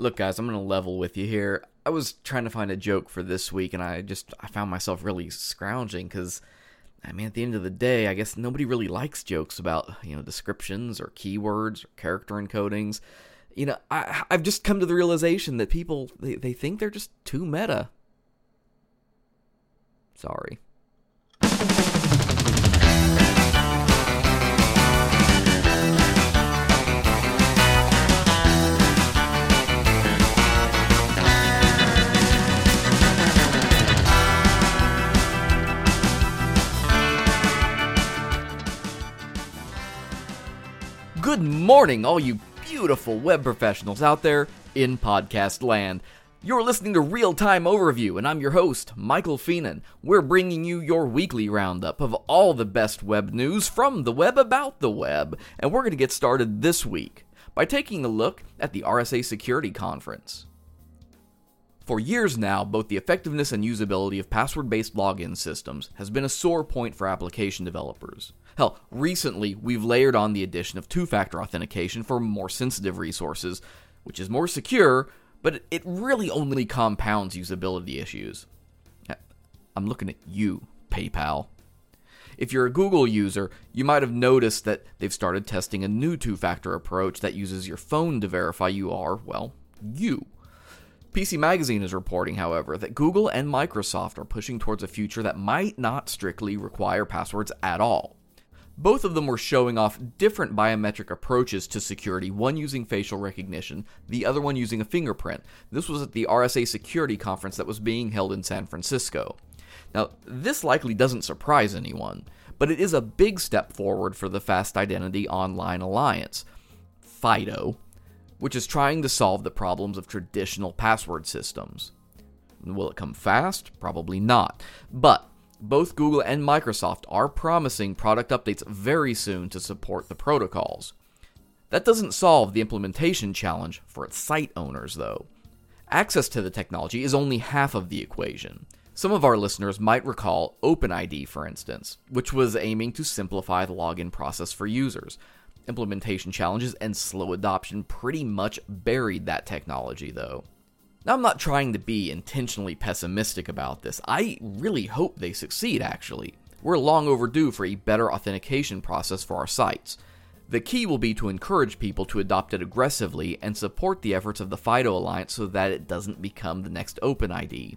Look, guys, I'm gonna level with you here. I was trying to find a joke for this week, and I just I found myself really scrounging because, I mean, at the end of the day, I guess nobody really likes jokes about you know descriptions or keywords or character encodings. You know, I I've just come to the realization that people they, they think they're just too meta. Sorry. Good morning, all you beautiful web professionals out there in podcast land. You're listening to Real Time Overview, and I'm your host, Michael Fienen. We're bringing you your weekly roundup of all the best web news from the web about the web, and we're going to get started this week by taking a look at the RSA Security Conference. For years now, both the effectiveness and usability of password based login systems has been a sore point for application developers. Hell, recently we've layered on the addition of two factor authentication for more sensitive resources, which is more secure, but it really only compounds usability issues. I'm looking at you, PayPal. If you're a Google user, you might have noticed that they've started testing a new two factor approach that uses your phone to verify you are, well, you. PC Magazine is reporting, however, that Google and Microsoft are pushing towards a future that might not strictly require passwords at all. Both of them were showing off different biometric approaches to security, one using facial recognition, the other one using a fingerprint. This was at the RSA Security Conference that was being held in San Francisco. Now, this likely doesn't surprise anyone, but it is a big step forward for the Fast Identity Online Alliance, FIDO, which is trying to solve the problems of traditional password systems. Will it come fast? Probably not. But both Google and Microsoft are promising product updates very soon to support the protocols. That doesn't solve the implementation challenge for its site owners, though. Access to the technology is only half of the equation. Some of our listeners might recall OpenID, for instance, which was aiming to simplify the login process for users. Implementation challenges and slow adoption pretty much buried that technology, though. Now, I'm not trying to be intentionally pessimistic about this. I really hope they succeed, actually. We're long overdue for a better authentication process for our sites. The key will be to encourage people to adopt it aggressively and support the efforts of the FIDO Alliance so that it doesn't become the next OpenID.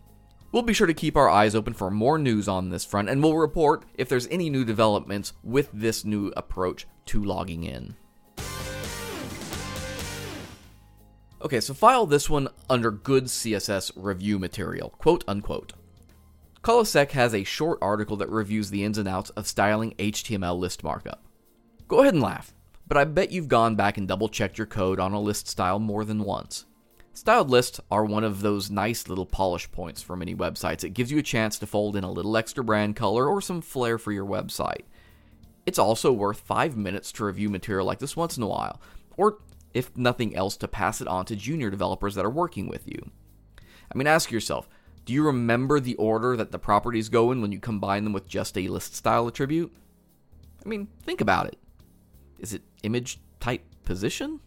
We'll be sure to keep our eyes open for more news on this front, and we'll report if there's any new developments with this new approach to logging in. Okay, so file this one under good CSS review material, quote unquote. Colosec has a short article that reviews the ins and outs of styling HTML list markup. Go ahead and laugh, but I bet you've gone back and double checked your code on a list style more than once. Styled lists are one of those nice little polish points for many websites. It gives you a chance to fold in a little extra brand color or some flair for your website. It's also worth 5 minutes to review material like this once in a while, or if nothing else, to pass it on to junior developers that are working with you. I mean, ask yourself do you remember the order that the properties go in when you combine them with just a list style attribute? I mean, think about it. Is it image type position?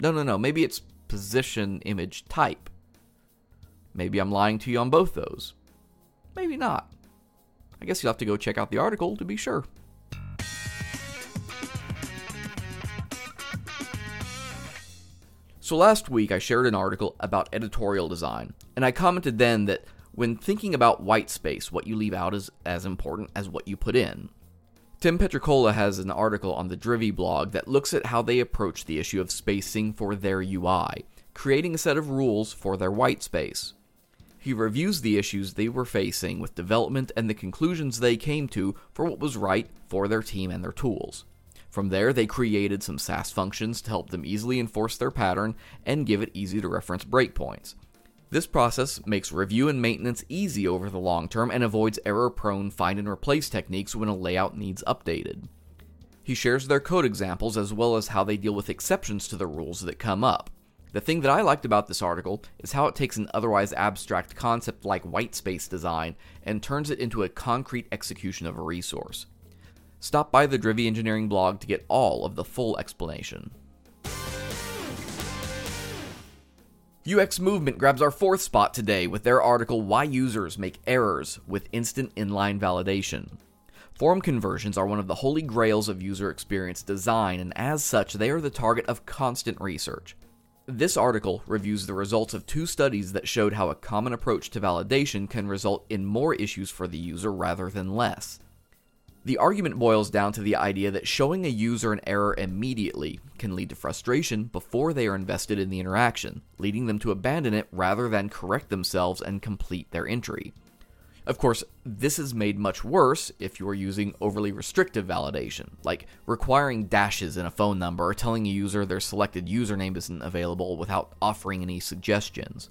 No, no, no. Maybe it's position image type. Maybe I'm lying to you on both those. Maybe not. I guess you'll have to go check out the article to be sure. So last week I shared an article about editorial design, and I commented then that when thinking about white space, what you leave out is as important as what you put in. Tim Petricola has an article on the Drivy blog that looks at how they approach the issue of spacing for their UI, creating a set of rules for their white space. He reviews the issues they were facing with development and the conclusions they came to for what was right for their team and their tools. From there, they created some Sass functions to help them easily enforce their pattern and give it easy to reference breakpoints. This process makes review and maintenance easy over the long term and avoids error prone find and replace techniques when a layout needs updated. He shares their code examples as well as how they deal with exceptions to the rules that come up. The thing that I liked about this article is how it takes an otherwise abstract concept like whitespace design and turns it into a concrete execution of a resource. Stop by the Drivy Engineering blog to get all of the full explanation. UX Movement grabs our fourth spot today with their article Why Users Make Errors with Instant Inline Validation. Form conversions are one of the holy grails of user experience design, and as such, they are the target of constant research. This article reviews the results of two studies that showed how a common approach to validation can result in more issues for the user rather than less. The argument boils down to the idea that showing a user an error immediately can lead to frustration before they are invested in the interaction, leading them to abandon it rather than correct themselves and complete their entry. Of course, this is made much worse if you are using overly restrictive validation, like requiring dashes in a phone number or telling a user their selected username isn't available without offering any suggestions.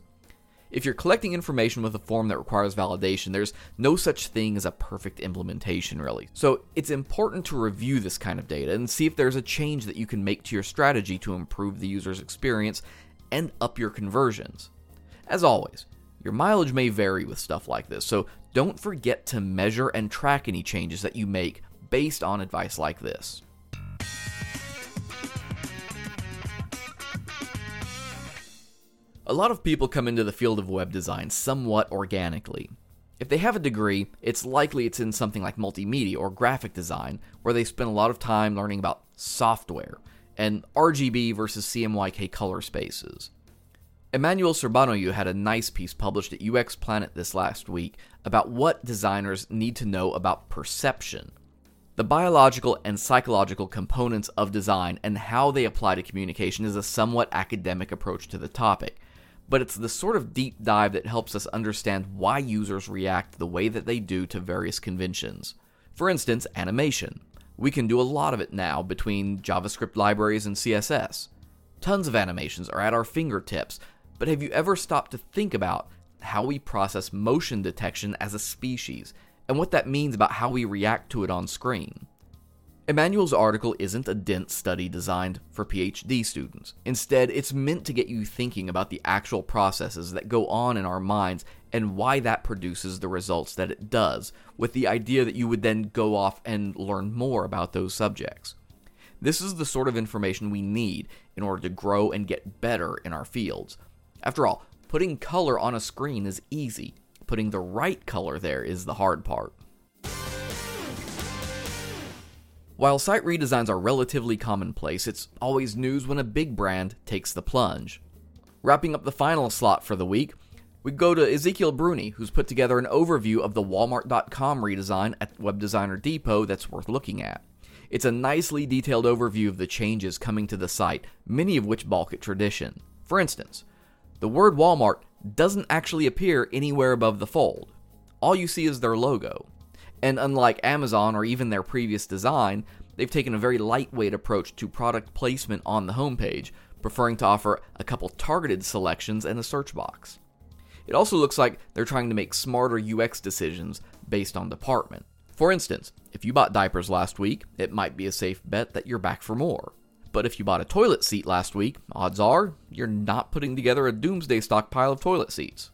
If you're collecting information with a form that requires validation, there's no such thing as a perfect implementation, really. So it's important to review this kind of data and see if there's a change that you can make to your strategy to improve the user's experience and up your conversions. As always, your mileage may vary with stuff like this, so don't forget to measure and track any changes that you make based on advice like this. A lot of people come into the field of web design somewhat organically. If they have a degree, it's likely it's in something like multimedia or graphic design, where they spend a lot of time learning about software and RGB versus CMYK color spaces. Emmanuel Cerbanoiu had a nice piece published at UX Planet this last week about what designers need to know about perception, the biological and psychological components of design, and how they apply to communication is a somewhat academic approach to the topic but it's the sort of deep dive that helps us understand why users react the way that they do to various conventions. For instance, animation. We can do a lot of it now between JavaScript libraries and CSS. Tons of animations are at our fingertips, but have you ever stopped to think about how we process motion detection as a species and what that means about how we react to it on screen? Emmanuel's article isn't a dense study designed for PhD students. Instead, it's meant to get you thinking about the actual processes that go on in our minds and why that produces the results that it does, with the idea that you would then go off and learn more about those subjects. This is the sort of information we need in order to grow and get better in our fields. After all, putting color on a screen is easy, putting the right color there is the hard part. While site redesigns are relatively commonplace, it's always news when a big brand takes the plunge. Wrapping up the final slot for the week, we go to Ezequiel Bruni, who's put together an overview of the Walmart.com redesign at Web Designer Depot that's worth looking at. It's a nicely detailed overview of the changes coming to the site, many of which balk at tradition. For instance, the word Walmart doesn't actually appear anywhere above the fold. All you see is their logo. And unlike Amazon or even their previous design, they've taken a very lightweight approach to product placement on the homepage, preferring to offer a couple targeted selections and a search box. It also looks like they're trying to make smarter UX decisions based on department. For instance, if you bought diapers last week, it might be a safe bet that you're back for more. But if you bought a toilet seat last week, odds are you're not putting together a doomsday stockpile of toilet seats.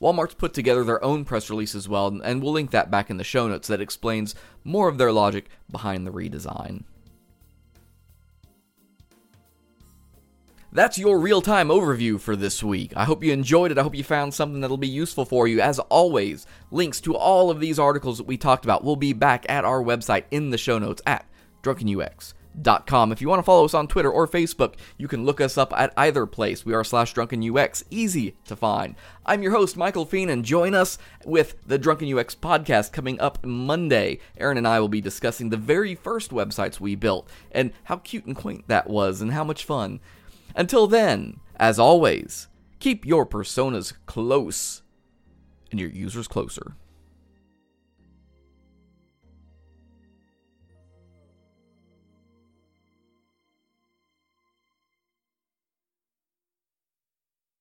Walmart's put together their own press release as well, and we'll link that back in the show notes that explains more of their logic behind the redesign. That's your real time overview for this week. I hope you enjoyed it. I hope you found something that'll be useful for you. As always, links to all of these articles that we talked about will be back at our website in the show notes at drunkenux If you want to follow us on Twitter or Facebook, you can look us up at either place. We are slash drunken UX, easy to find. I'm your host, Michael Feen, and join us with the Drunken UX podcast coming up Monday. Aaron and I will be discussing the very first websites we built and how cute and quaint that was and how much fun. Until then, as always, keep your personas close and your users closer.